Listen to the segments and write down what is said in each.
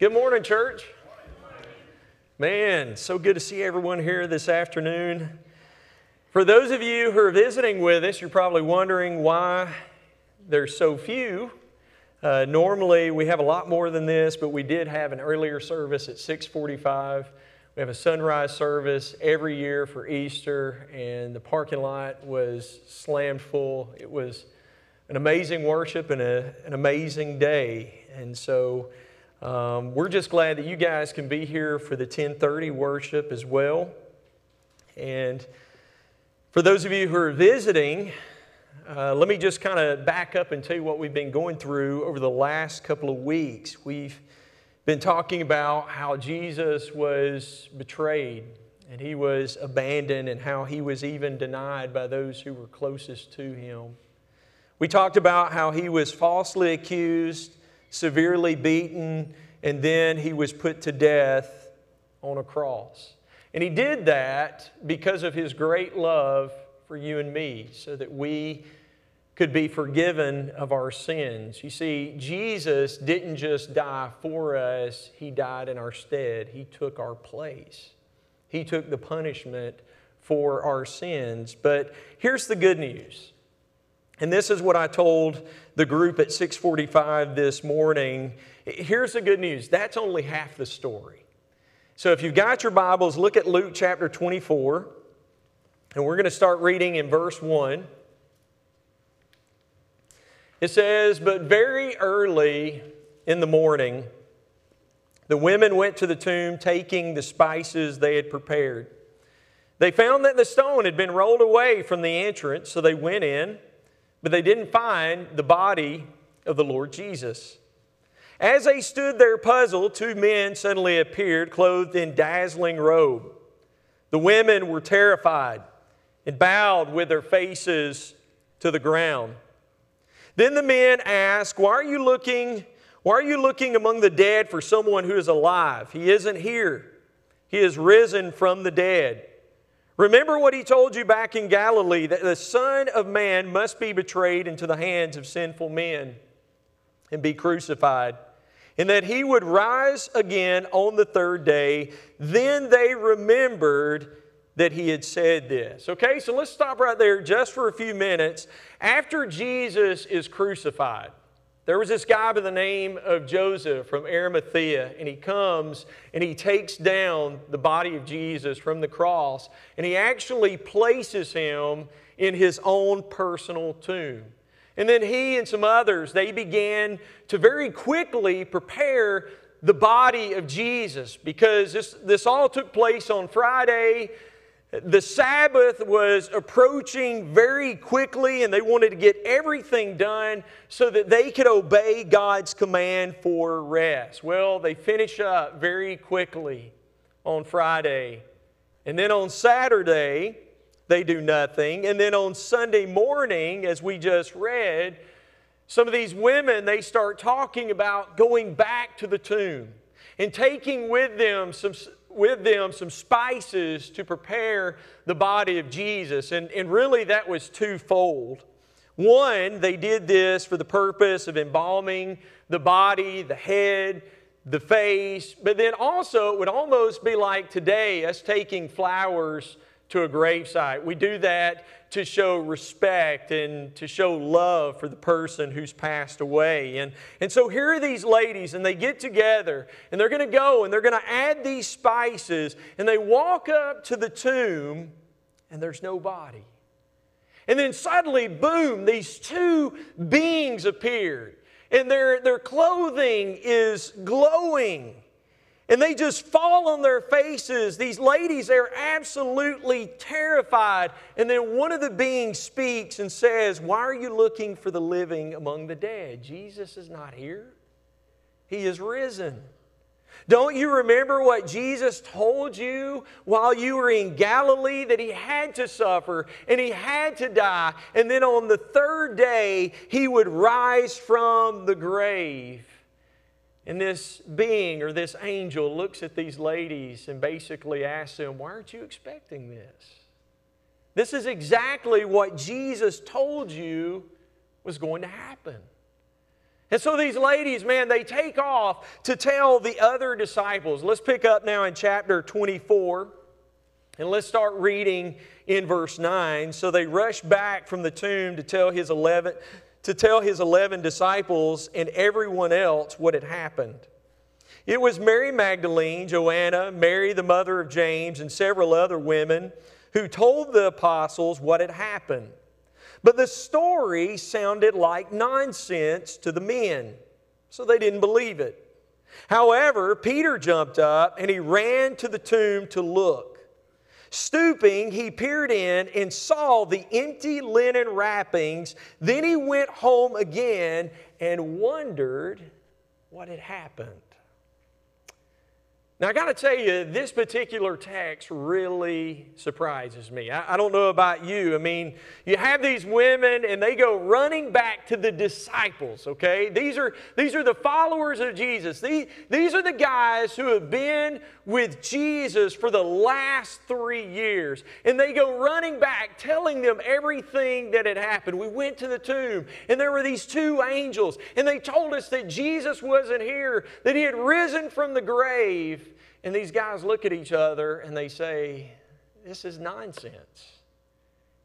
Good morning, church. Man, so good to see everyone here this afternoon. For those of you who are visiting with us, you're probably wondering why there's so few. Uh, normally, we have a lot more than this, but we did have an earlier service at 645. We have a sunrise service every year for Easter, and the parking lot was slammed full. It was an amazing worship and a, an amazing day. And so um, we're just glad that you guys can be here for the 1030 worship as well. And for those of you who are visiting, uh, let me just kind of back up and tell you what we've been going through over the last couple of weeks. We've been talking about how Jesus was betrayed and he was abandoned and how he was even denied by those who were closest to him. We talked about how he was falsely accused severely beaten, and then he was put to death on a cross. And he did that because of his great love for you and me, so that we could be forgiven of our sins. You see, Jesus didn't just die for us, He died in our stead. He took our place, He took the punishment for our sins. But here's the good news and this is what I told the group at 645 this morning. Here's the good news. That's only half the story. So if you've got your Bibles, look at Luke chapter 24. And we're going to start reading in verse 1. It says, But very early in the morning, the women went to the tomb taking the spices they had prepared. They found that the stone had been rolled away from the entrance, so they went in but they didn't find the body of the Lord Jesus. As they stood there puzzled, two men suddenly appeared, clothed in dazzling robe. The women were terrified and bowed with their faces to the ground. Then the men asked, Why are you looking? Why are you looking among the dead for someone who is alive? He isn't here. He is risen from the dead. Remember what he told you back in Galilee that the Son of Man must be betrayed into the hands of sinful men and be crucified, and that he would rise again on the third day. Then they remembered that he had said this. Okay, so let's stop right there just for a few minutes. After Jesus is crucified, there was this guy by the name of Joseph from Arimathea, and he comes and he takes down the body of Jesus from the cross, and he actually places him in his own personal tomb. And then he and some others, they began to very quickly prepare the body of Jesus because this, this all took place on Friday. The Sabbath was approaching very quickly, and they wanted to get everything done so that they could obey God's command for rest. Well, they finish up very quickly on Friday. And then on Saturday, they do nothing. And then on Sunday morning, as we just read, some of these women, they start talking about going back to the tomb and taking with them some with them some spices to prepare the body of Jesus. And, and really, that was twofold. One, they did this for the purpose of embalming the body, the head, the face, but then also it would almost be like today us taking flowers to a gravesite. We do that to show respect and to show love for the person who's passed away. And, and so here are these ladies, and they get together, and they're going to go and they're going to add these spices, and they walk up to the tomb, and there's no body. And then suddenly, boom, these two beings appeared, and their, their clothing is glowing. And they just fall on their faces. These ladies, they're absolutely terrified. And then one of the beings speaks and says, Why are you looking for the living among the dead? Jesus is not here, He is risen. Don't you remember what Jesus told you while you were in Galilee that he had to suffer and he had to die, and then on the third day he would rise from the grave? And this being or this angel looks at these ladies and basically asks them, Why aren't you expecting this? This is exactly what Jesus told you was going to happen. And so these ladies, man, they take off to tell the other disciples. Let's pick up now in chapter 24 and let's start reading in verse 9. So they rush back from the tomb to tell his 11 to tell his 11 disciples and everyone else what had happened. It was Mary Magdalene, Joanna, Mary the mother of James, and several other women who told the apostles what had happened. But the story sounded like nonsense to the men, so they didn't believe it. However, Peter jumped up and he ran to the tomb to look. Stooping, he peered in and saw the empty linen wrappings. Then he went home again and wondered what had happened. Now, I got to tell you, this particular text really surprises me. I, I, don't know about you. I mean, you have these women and they go running back to the disciples, okay? These are, these are the followers of Jesus. These, these are the guys who have been with Jesus for the last three years. And they go running back, telling them everything that had happened. We went to the tomb and there were these two angels, and they told us that Jesus wasn't here, that he had risen from the grave. And these guys look at each other and they say, This is nonsense.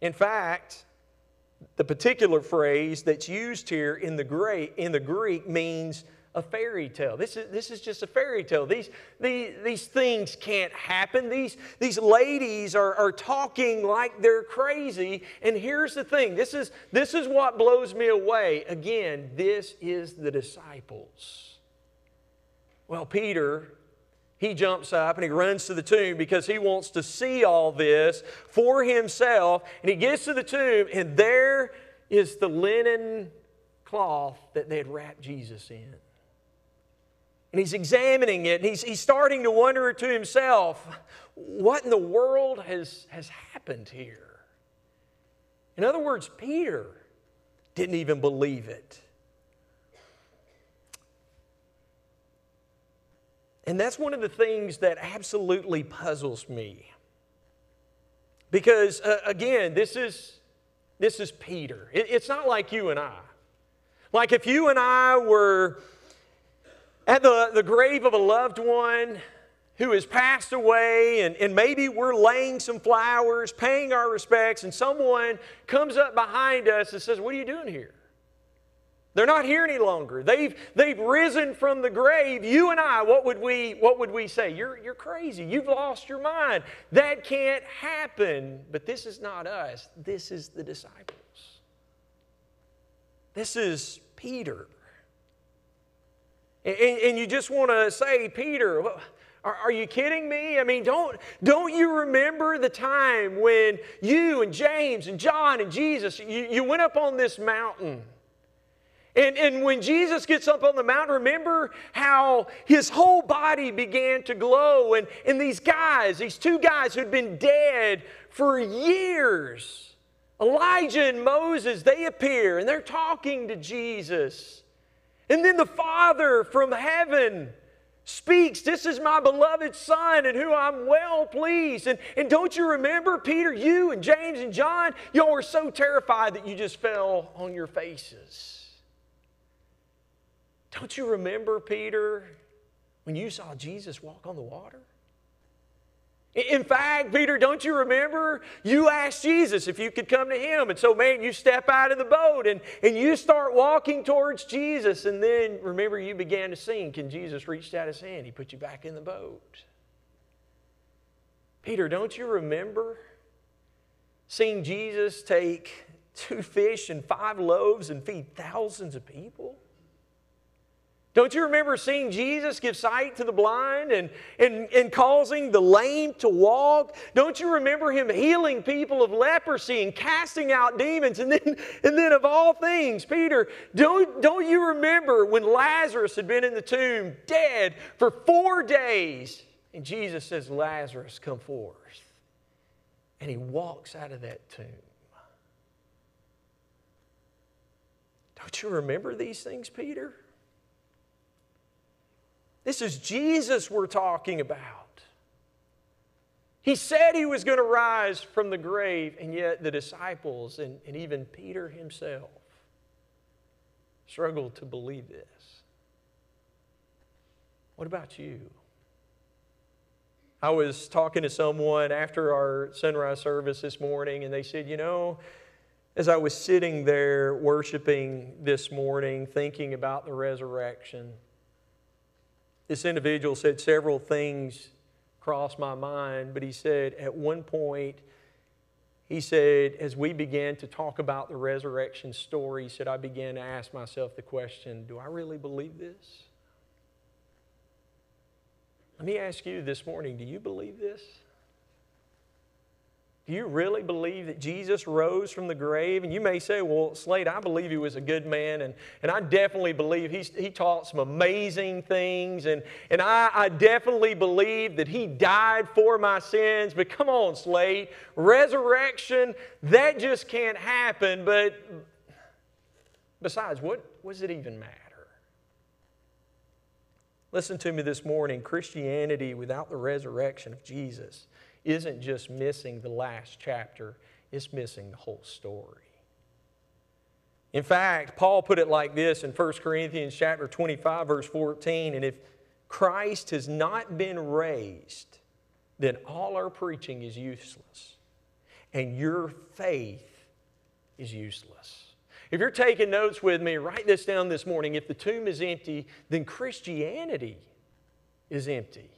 In fact, the particular phrase that's used here in the Greek, means a fairy tale. This is, this is just a fairy tale. These, these, these things can't happen. These, these ladies are, are talking like they're crazy. And here's the thing this is, this is what blows me away. Again, this is the disciples. Well, Peter he jumps up and he runs to the tomb because he wants to see all this for himself. And he gets to the tomb, and there is the linen cloth that they had wrapped Jesus in. And he's examining it, and he's, he's starting to wonder to himself, what in the world has, has happened here? In other words, Peter didn't even believe it. And that's one of the things that absolutely puzzles me. Because, uh, again, this is, this is Peter. It, it's not like you and I. Like if you and I were at the, the grave of a loved one who has passed away, and, and maybe we're laying some flowers, paying our respects, and someone comes up behind us and says, What are you doing here? They're not here any longer. They've, they've risen from the grave. You and I, what would we, what would we say? You're, you're crazy. You've lost your mind. That can't happen. But this is not us, this is the disciples. This is Peter. And, and you just want to say, Peter, are, you kidding me? I mean, don't, don't you remember the time when you and James and John and Jesus, you, you went up on this mountain? And, and when Jesus gets up on the mountain, remember how his whole body began to glow. And, and these guys, these two guys who'd been dead for years, Elijah and Moses, they appear and they're talking to Jesus. And then the Father from heaven speaks, This is my beloved Son in whom I'm well pleased. And, and don't you remember, Peter, you and James and John, y'all were so terrified that you just fell on your faces. Don't you remember, Peter, when you saw Jesus walk on the water? In fact, Peter, don't you remember? You asked Jesus if you could come to him. And so, man, you step out of the boat and, and you start walking towards Jesus. And then, remember, you began to sing. Can Jesus reached out his hand? He put you back in the boat. Peter, don't you remember seeing Jesus take two fish and five loaves and feed thousands of people? Don't you remember seeing Jesus give sight to the blind and, and, and causing the lame to walk? Don't you remember him healing people of leprosy and casting out demons? And then, and then of all things, Peter, don't, don't you remember when Lazarus had been in the tomb dead for four days? And Jesus says, Lazarus, come forth. And he walks out of that tomb. Don't you remember these things, Peter? This is Jesus we're talking about. He said he was going to rise from the grave, and yet the disciples and, and even Peter himself struggled to believe this. What about you? I was talking to someone after our sunrise service this morning, and they said, You know, as I was sitting there worshiping this morning, thinking about the resurrection, this individual said several things crossed my mind, but he said at one point, he said, as we began to talk about the resurrection story, he said, I began to ask myself the question do I really believe this? Let me ask you this morning do you believe this? Do you really believe that Jesus rose from the grave? And you may say, well, Slade, I believe he was a good man, and, and I definitely believe he's, he taught some amazing things, and, and I, I definitely believe that he died for my sins. But come on, Slade, resurrection, that just can't happen. But besides, what, what does it even matter? Listen to me this morning Christianity without the resurrection of Jesus isn't just missing the last chapter, it's missing the whole story. In fact, Paul put it like this in 1 Corinthians chapter 25 verse 14, and if Christ has not been raised, then all our preaching is useless, and your faith is useless. If you're taking notes with me, write this down this morning. If the tomb is empty, then Christianity is empty.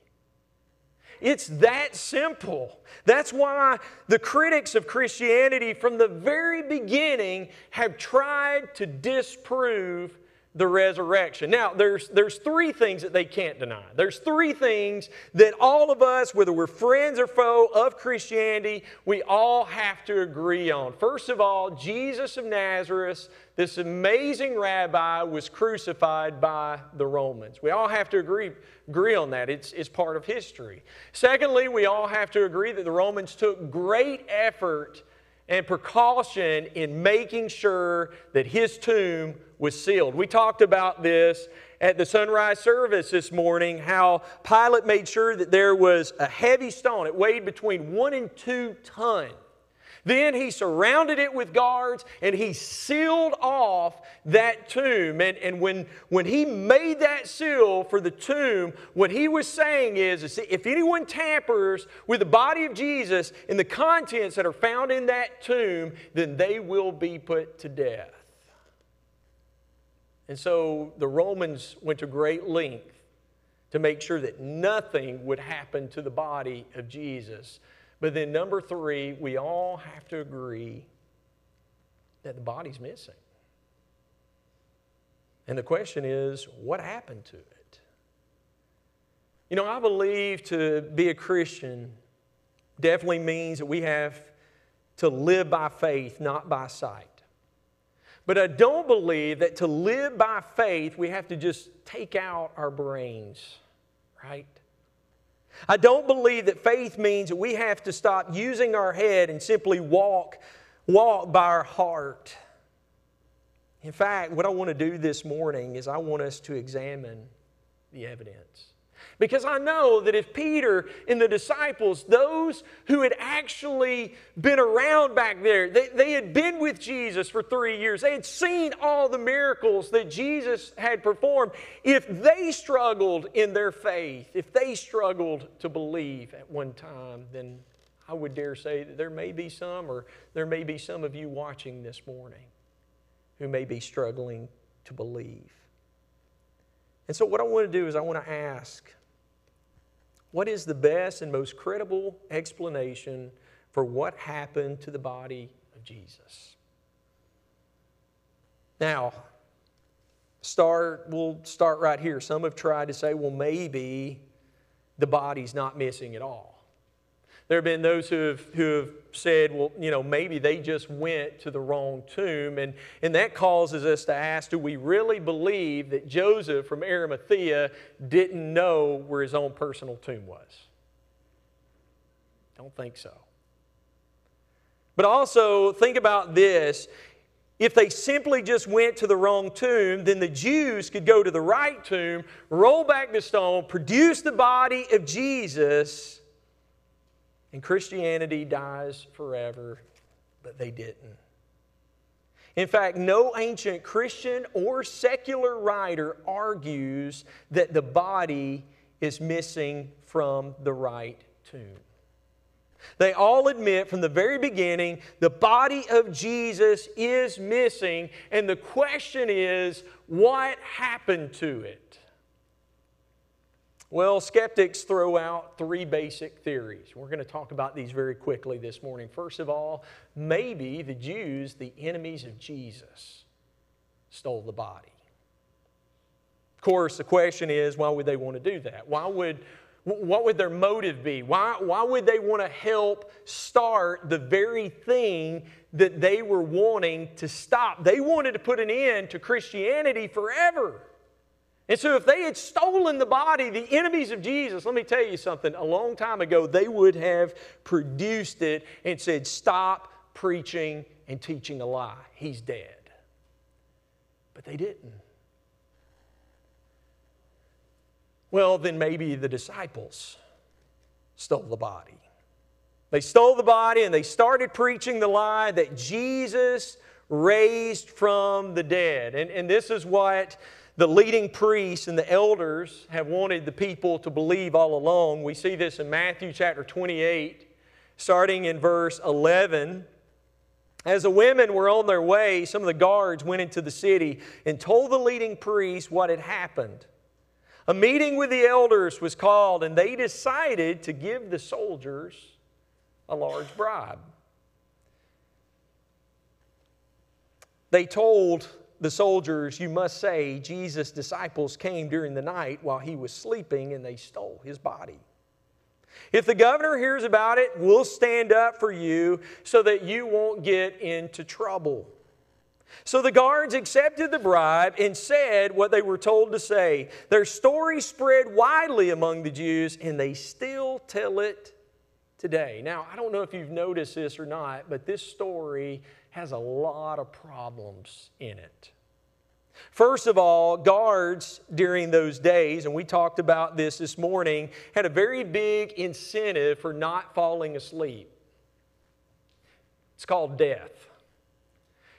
It's that simple. That's why the critics of Christianity from the very beginning have tried to disprove the resurrection. Now, there's, there's three things that they can't deny. There's three things that all of us, whether we're friends or foe of Christianity, we all have to agree on. First of all, Jesus of Nazareth, this amazing rabbi, was crucified by the Romans. We all have to agree, agree on that. It's, it's part of history. Secondly, we all have to agree that the Romans took great effort and precaution in making sure that his tomb was sealed. We talked about this at the sunrise service this morning how Pilate made sure that there was a heavy stone. It weighed between one and two tons then he surrounded it with guards and he sealed off that tomb. And, and when, when he made that seal for the tomb, what he was saying is, is if anyone tampers with the body of Jesus and the contents that are found in that tomb, then they will be put to death. And so the Romans went to great length to make sure that nothing would happen to the body of Jesus. But then, number three, we all have to agree that the body's missing. And the question is, what happened to it? You know, I believe to be a Christian definitely means that we have to live by faith, not by sight. But I don't believe that to live by faith, we have to just take out our brains, right? I don't believe that faith means that we have to stop using our head and simply walk, walk by our heart. In fact, what I want to do this morning is I want us to examine the evidence. Because I know that if Peter and the disciples, those who had actually been around back there, they, they had been with Jesus for three years, they had seen all the miracles that Jesus had performed. If they struggled in their faith, if they struggled to believe at one time, then I would dare say that there may be some, or there may be some of you watching this morning who may be struggling to believe. And so, what I want to do is, I want to ask what is the best and most credible explanation for what happened to the body of Jesus? Now, start we'll start right here. Some have tried to say, well, maybe the body's not missing at all. There have been those who have, who have said, well, you know, maybe they just went to the wrong tomb. And, and that causes us to ask do we really believe that Joseph from Arimathea didn't know where his own personal tomb was? Don't think so. But also, think about this. If they simply just went to the wrong tomb, then the Jews could go to the right tomb, roll back the stone, produce the body of Jesus and Christianity dies forever, but they didn't. In fact, no ancient Christian or secular writer argues that the body is missing from the right tomb. They all admit from the very beginning the body of Jesus is missing, and the question is what happened to it? Well, skeptics throw out three basic theories. We're going to talk about these very quickly this morning. First of all, maybe the Jews, the enemies of Jesus, stole the body. Of course, the question is why would they want to do that? Why would, what would their motive be? Why, why would they want to help start the very thing that they were wanting to stop? They wanted to put an end to Christianity forever. And so, if they had stolen the body, the enemies of Jesus, let me tell you something, a long time ago, they would have produced it and said, Stop preaching and teaching a lie. He's dead. But they didn't. Well, then maybe the disciples stole the body. They stole the body and they started preaching the lie that Jesus raised from the dead. And, and this is what the leading priests and the elders have wanted the people to believe all along. We see this in Matthew chapter 28, starting in verse 11. As the women were on their way, some of the guards went into the city and told the leading priests what had happened. A meeting with the elders was called, and they decided to give the soldiers a large bribe. They told the soldiers, You must say, Jesus' disciples came during the night while he was sleeping and they stole his body. If the governor hears about it, we'll stand up for you so that you won't get into trouble. So the guards accepted the bribe and said what they were told to say. Their story spread widely among the Jews, and they still tell it today. Now, I don't know if you've noticed this or not, but this story has a lot of problems in it. First of all, guards during those days, and we talked about this this morning, had a very big incentive for not falling asleep. It's called death.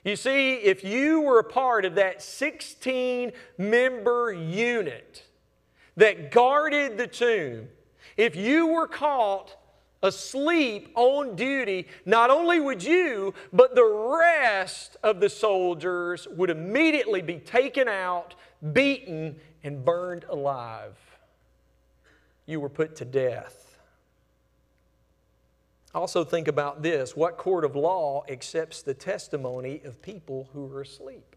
You see, if you were a part of that 16 member unit that guarded the tomb, if you were caught asleep on duty, not only would you, but the rest of the soldiers would immediately be taken out, beaten, and burned alive. You were put to death. Also, think about this what court of law accepts the testimony of people who are asleep?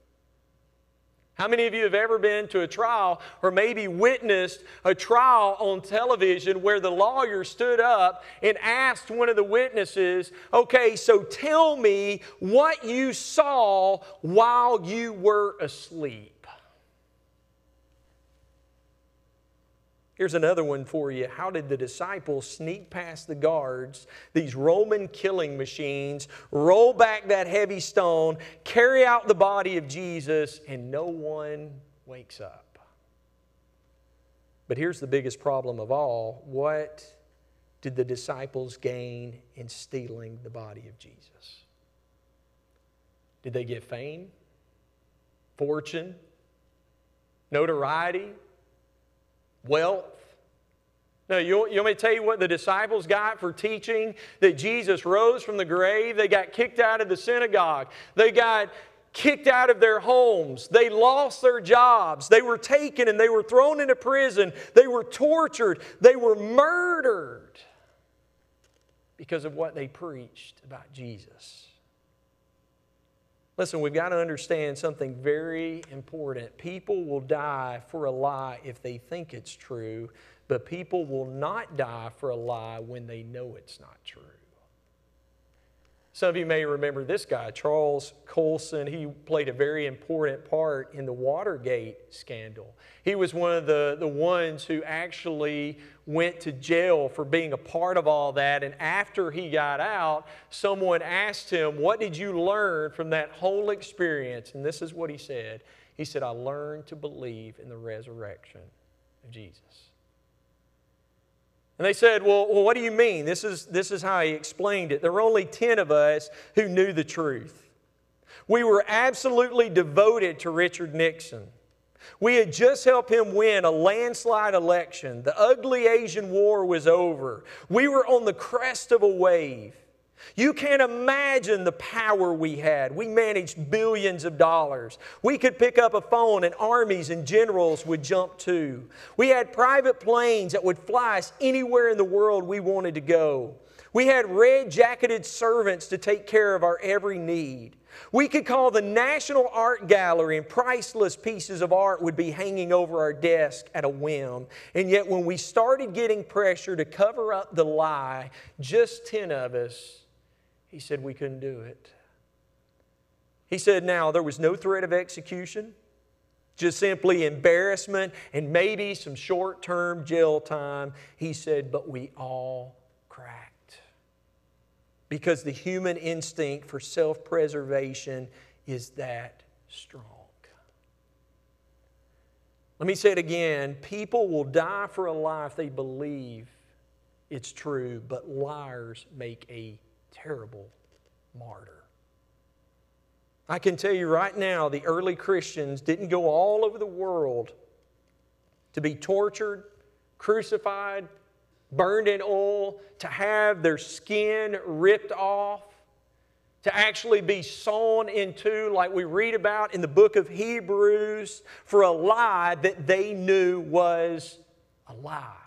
How many of you have ever been to a trial or maybe witnessed a trial on television where the lawyer stood up and asked one of the witnesses, Okay, so tell me what you saw while you were asleep? Here's another one for you. How did the disciples sneak past the guards, these Roman killing machines, roll back that heavy stone, carry out the body of Jesus, and no one wakes up? But here's the biggest problem of all what did the disciples gain in stealing the body of Jesus? Did they get fame, fortune, notoriety? Wealth. No, you, you want me to tell you what the disciples got for teaching that Jesus rose from the grave? They got kicked out of the synagogue. They got kicked out of their homes. They lost their jobs. They were taken and they were thrown into prison. They were tortured. They were murdered because of what they preached about Jesus. Listen, we've got to understand something very important. People will die for a lie if they think it's true, but people will not die for a lie when they know it's not true. Some of you may remember this guy, Charles Colson. He played a very important part in the Watergate scandal. He was one of the, the ones who actually went to jail for being a part of all that. And after he got out, someone asked him, What did you learn from that whole experience? And this is what he said He said, I learned to believe in the resurrection of Jesus. And they said, well, well, what do you mean? This is, this is how he explained it. There were only 10 of us who knew the truth. We were absolutely devoted to Richard Nixon. We had just helped him win a landslide election. The ugly Asian war was over. We were on the crest of a wave. You can't imagine the power we had. We managed billions of dollars. We could pick up a phone and armies and generals would jump to. We had private planes that would fly us anywhere in the world we wanted to go. We had red jacketed servants to take care of our every need. We could call the National Art Gallery, and priceless pieces of art would be hanging over our desk at a whim. And yet, when we started getting pressure to cover up the lie, just 10 of us, he said we couldn't do it. He said, now, there was no threat of execution, just simply embarrassment and maybe some short term jail time. He said, but we all cracked because the human instinct for self preservation is that strong. Let me say it again people will die for a if they believe it's true, but liars make a terrible martyr. I can tell you right now, the early Christians didn't go all over the world to be tortured, crucified, burned in oil, to have their skin ripped off, to actually be sawn in two, like we read about in the book of Hebrews, for a lie that they knew was a lie.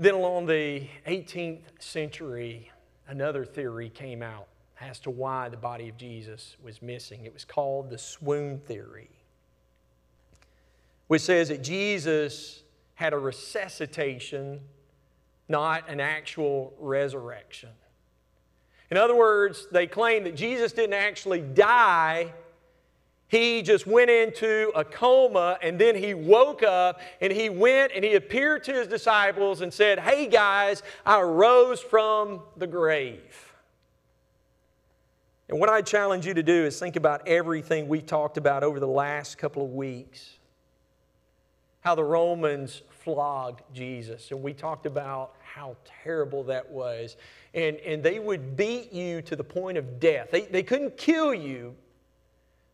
Then, along the 18th century, another theory came out as to why the body of Jesus was missing. It was called the swoon theory which says that Jesus had a resuscitation, not an actual resurrection. In other words, they claim that Jesus didn't actually die. He just went into a coma and then he woke up and he went and he appeared to his disciples and said, Hey guys, I rose from the grave. And what I challenge you to do is think about everything we talked about over the last couple of weeks how the Romans flogged Jesus. And we talked about how terrible that was. And, and they would beat you to the point of death. They, they couldn't kill you,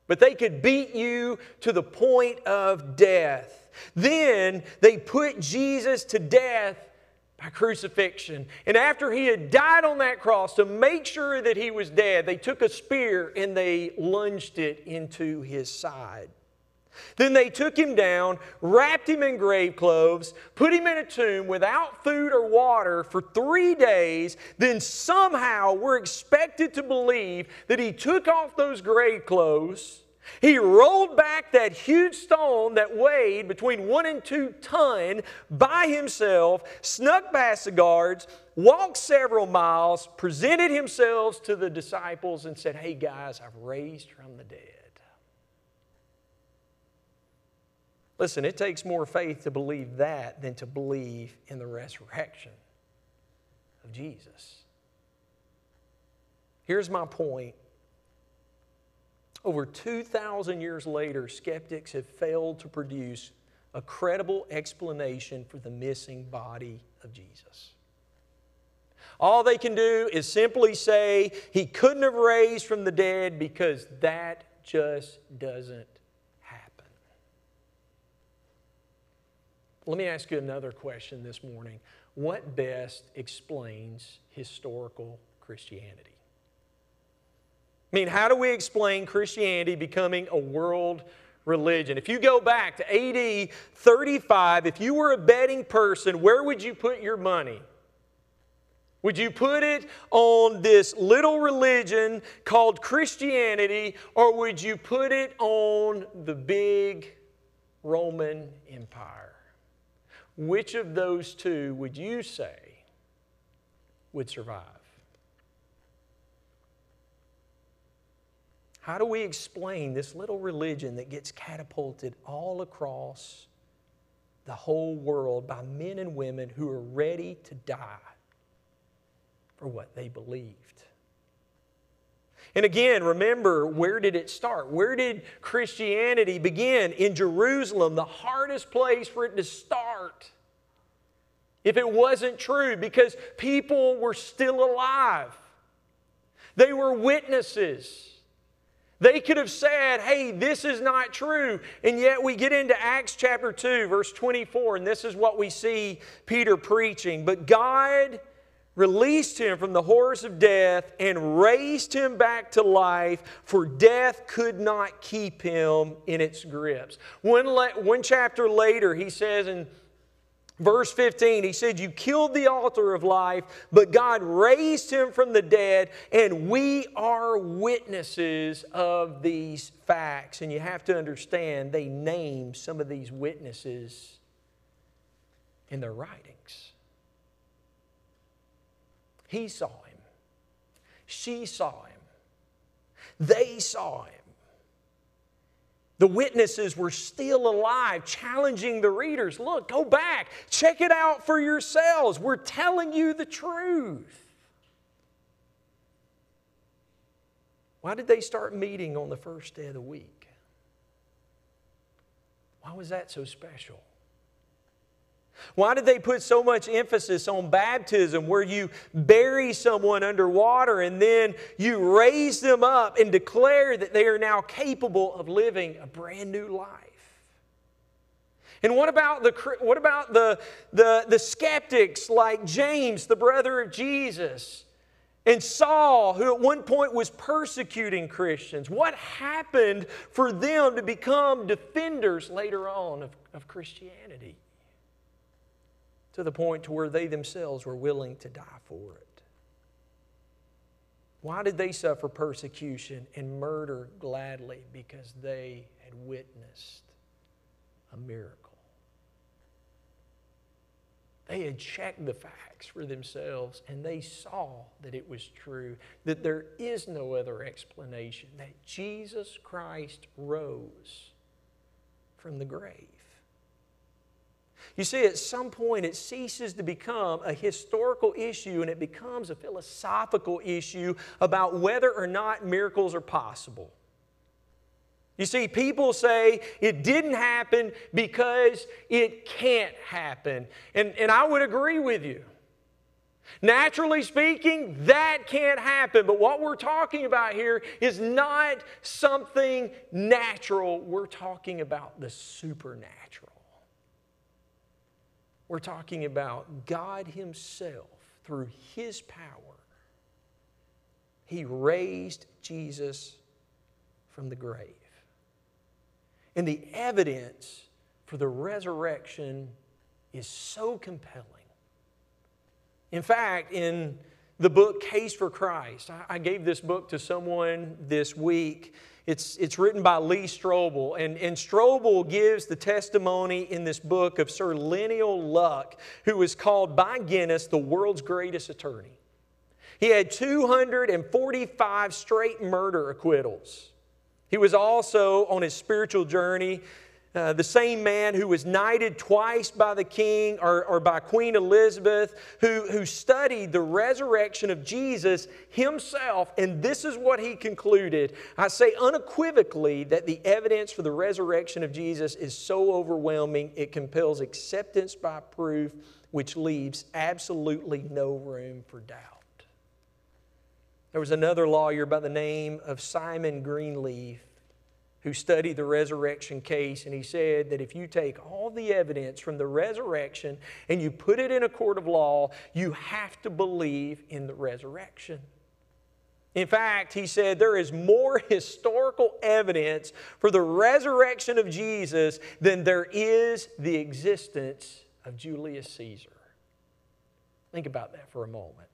but they could beat you to the point of death. Then they put Jesus to death by crucifixion. And after he had died on that cross, to make sure that he was dead, they took a spear and they lunged it into his side. Then they took him down, wrapped him in grave clothes, put him in a tomb without food or water for three days. Then somehow we're expected to believe that he took off those grave clothes. He rolled back that huge stone that weighed between one and two ton by himself, snuck past the guards, walked several miles, presented himself to the disciples, and said, Hey guys, I've raised from the dead. Listen, it takes more faith to believe that than to believe in the resurrection of Jesus. Here's my point. Over 2,000 years later, skeptics have failed to produce a credible explanation for the missing body of Jesus. All they can do is simply say he couldn't have raised from the dead because that just doesn't Let me ask you another question this morning. What best explains historical Christianity? I mean, how do we explain Christianity becoming a world religion? If you go back to AD 35, if you were a betting person, where would you put your money? Would you put it on this little religion called Christianity, or would you put it on the big Roman Empire? Which of those two would you say would survive? How do we explain this little religion that gets catapulted all across the whole world by men and women who are ready to die for what they believed? And again, remember, where did it start? Where did Christianity begin? In Jerusalem, the hardest place for it to start. If it wasn't true, because people were still alive. They were witnesses. They could have said, hey, this is not true. And yet we get into Acts chapter 2, verse 24, and this is what we see Peter preaching. But God released him from the horrors of death and raised him back to life, for death could not keep him in its grips. One, le- one chapter later, he says in Verse 15, he said, You killed the author of life, but God raised him from the dead, and we are witnesses of these facts. And you have to understand, they name some of these witnesses in their writings. He saw him, she saw him, they saw him. The witnesses were still alive, challenging the readers. Look, go back, check it out for yourselves. We're telling you the truth. Why did they start meeting on the first day of the week? Why was that so special? Why did they put so much emphasis on baptism, where you bury someone underwater and then you raise them up and declare that they are now capable of living a brand new life? And what about the, what about the, the, the skeptics like James, the brother of Jesus, and Saul, who at one point was persecuting Christians? What happened for them to become defenders later on of, of Christianity? To the point to where they themselves were willing to die for it. Why did they suffer persecution and murder gladly? Because they had witnessed a miracle. They had checked the facts for themselves and they saw that it was true, that there is no other explanation, that Jesus Christ rose from the grave. You see, at some point, it ceases to become a historical issue and it becomes a philosophical issue about whether or not miracles are possible. You see, people say it didn't happen because it can't happen. And, and I would agree with you. Naturally speaking, that can't happen. But what we're talking about here is not something natural, we're talking about the supernatural. We're talking about God Himself, through His power, He raised Jesus from the grave. And the evidence for the resurrection is so compelling. In fact, in the book Case for Christ, I gave this book to someone this week it's, it's written by Lee Strobel, and, and Strobel gives the testimony in this book of Sir Lemuel Luck, who was called by Guinness the world's greatest attorney. He had 245 straight murder acquittals. He was also on his spiritual journey uh, the same man who was knighted twice by the king or, or by Queen Elizabeth, who, who studied the resurrection of Jesus himself, and this is what he concluded. I say unequivocally that the evidence for the resurrection of Jesus is so overwhelming it compels acceptance by proof, which leaves absolutely no room for doubt. There was another lawyer by the name of Simon Greenleaf who studied the resurrection case, and he said that if you take all the evidence from the resurrection and you put it in a court of law, you have to believe in the resurrection. In fact, he said there is more historical evidence for the resurrection of Jesus than there is the existence of Julius Caesar. Think about that for a moment.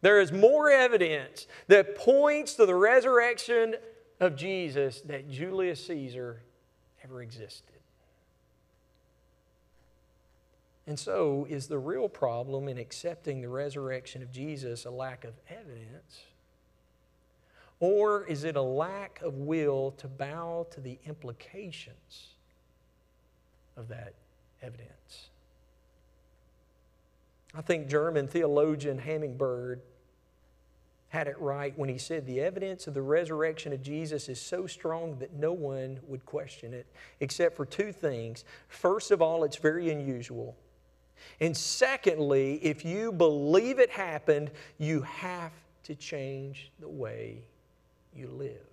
There is more evidence that points to the resurrection of Jesus that Julius Caesar ever existed. And so, is the real problem in accepting the resurrection of Jesus a lack of evidence? Or is it a lack of will to bow to the implications of that evidence? I think German theologian Hemingway had it right when he said the evidence of the resurrection of Jesus is so strong that no one would question it, except for two things. First of all, it's very unusual. And secondly, if you believe it happened, you have to change the way you live.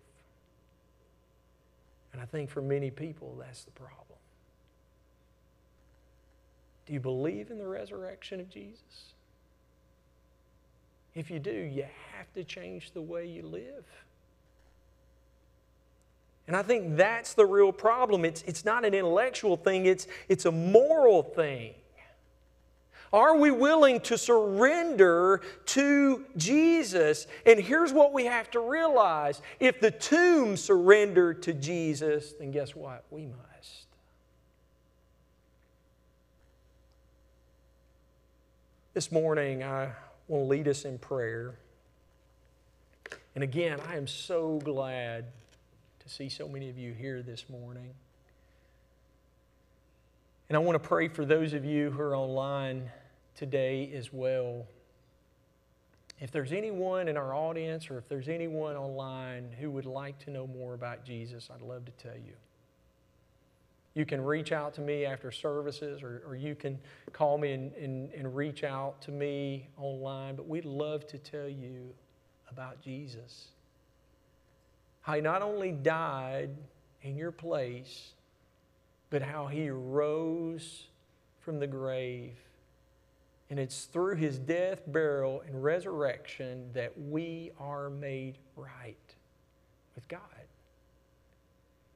And I think for many people, that's the problem. Do you believe in the resurrection of Jesus? If you do, you have to change the way you live. And I think that's the real problem. It's, it's not an intellectual thing, it's, it's a moral thing. Are we willing to surrender to Jesus? And here's what we have to realize if the tomb surrendered to Jesus, then guess what? We must. This morning, I lead us in prayer. And again, I am so glad to see so many of you here this morning. And I want to pray for those of you who are online today as well. If there's anyone in our audience or if there's anyone online who would like to know more about Jesus, I'd love to tell you. You can reach out to me after services, or, or you can call me and, and, and reach out to me online. But we'd love to tell you about Jesus. How he not only died in your place, but how he rose from the grave. And it's through his death, burial, and resurrection that we are made right with God.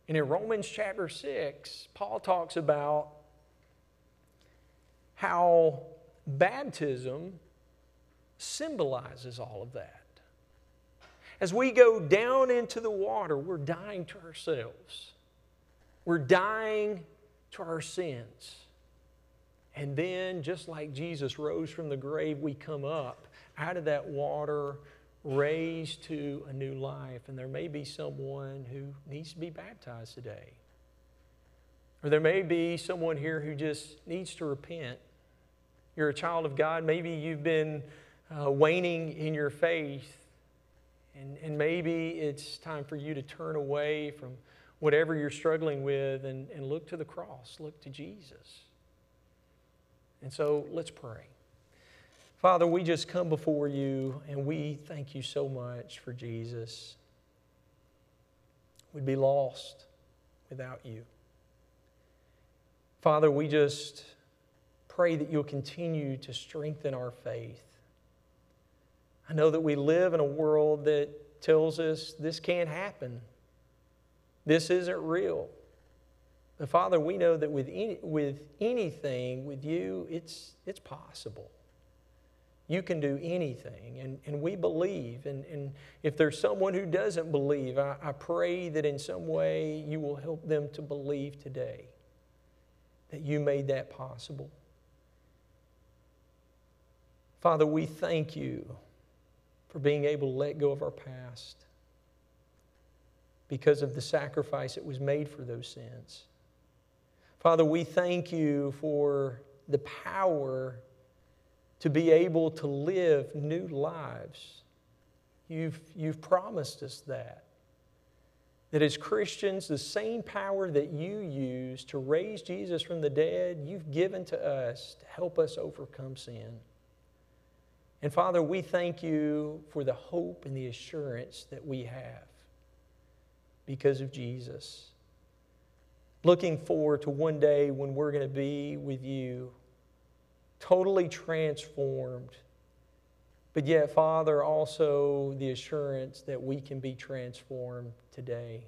And in Romans chapter 6, Paul talks about how baptism symbolizes all of that. As we go down into the water, we're dying to ourselves. We're dying to our sins. And then, just like Jesus rose from the grave, we come up out of that water raised to a new life. And there may be someone who needs to be baptized today. Or there may be someone here who just needs to repent. You're a child of God. Maybe you've been uh, waning in your faith. And, and maybe it's time for you to turn away from whatever you're struggling with and, and look to the cross, look to Jesus. And so let's pray. Father, we just come before you and we thank you so much for Jesus. We'd be lost without you. Father, we just pray that you'll continue to strengthen our faith. I know that we live in a world that tells us this can't happen, this isn't real. But Father, we know that with, any, with anything, with you, it's, it's possible. You can do anything. And, and we believe. And, and if there's someone who doesn't believe, I, I pray that in some way you will help them to believe today that you made that possible. Father, we thank you for being able to let go of our past because of the sacrifice that was made for those sins. Father, we thank you for the power to be able to live new lives. You've, you've promised us that. That as Christians, the same power that you use to raise Jesus from the dead, you've given to us to help us overcome sin. And Father, we thank you for the hope and the assurance that we have because of Jesus. Looking forward to one day when we're going to be with you totally transformed. But yet, Father, also the assurance that we can be transformed today.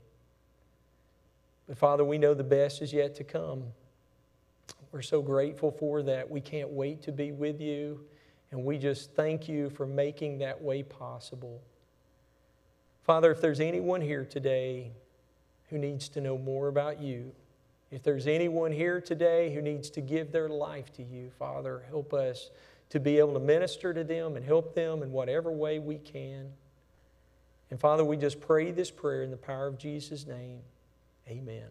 But Father, we know the best is yet to come. We're so grateful for that. We can't wait to be with you. And we just thank you for making that way possible. Father, if there's anyone here today who needs to know more about you, if there's anyone here today who needs to give their life to you, Father, help us to be able to minister to them and help them in whatever way we can. And Father, we just pray this prayer in the power of Jesus' name. Amen.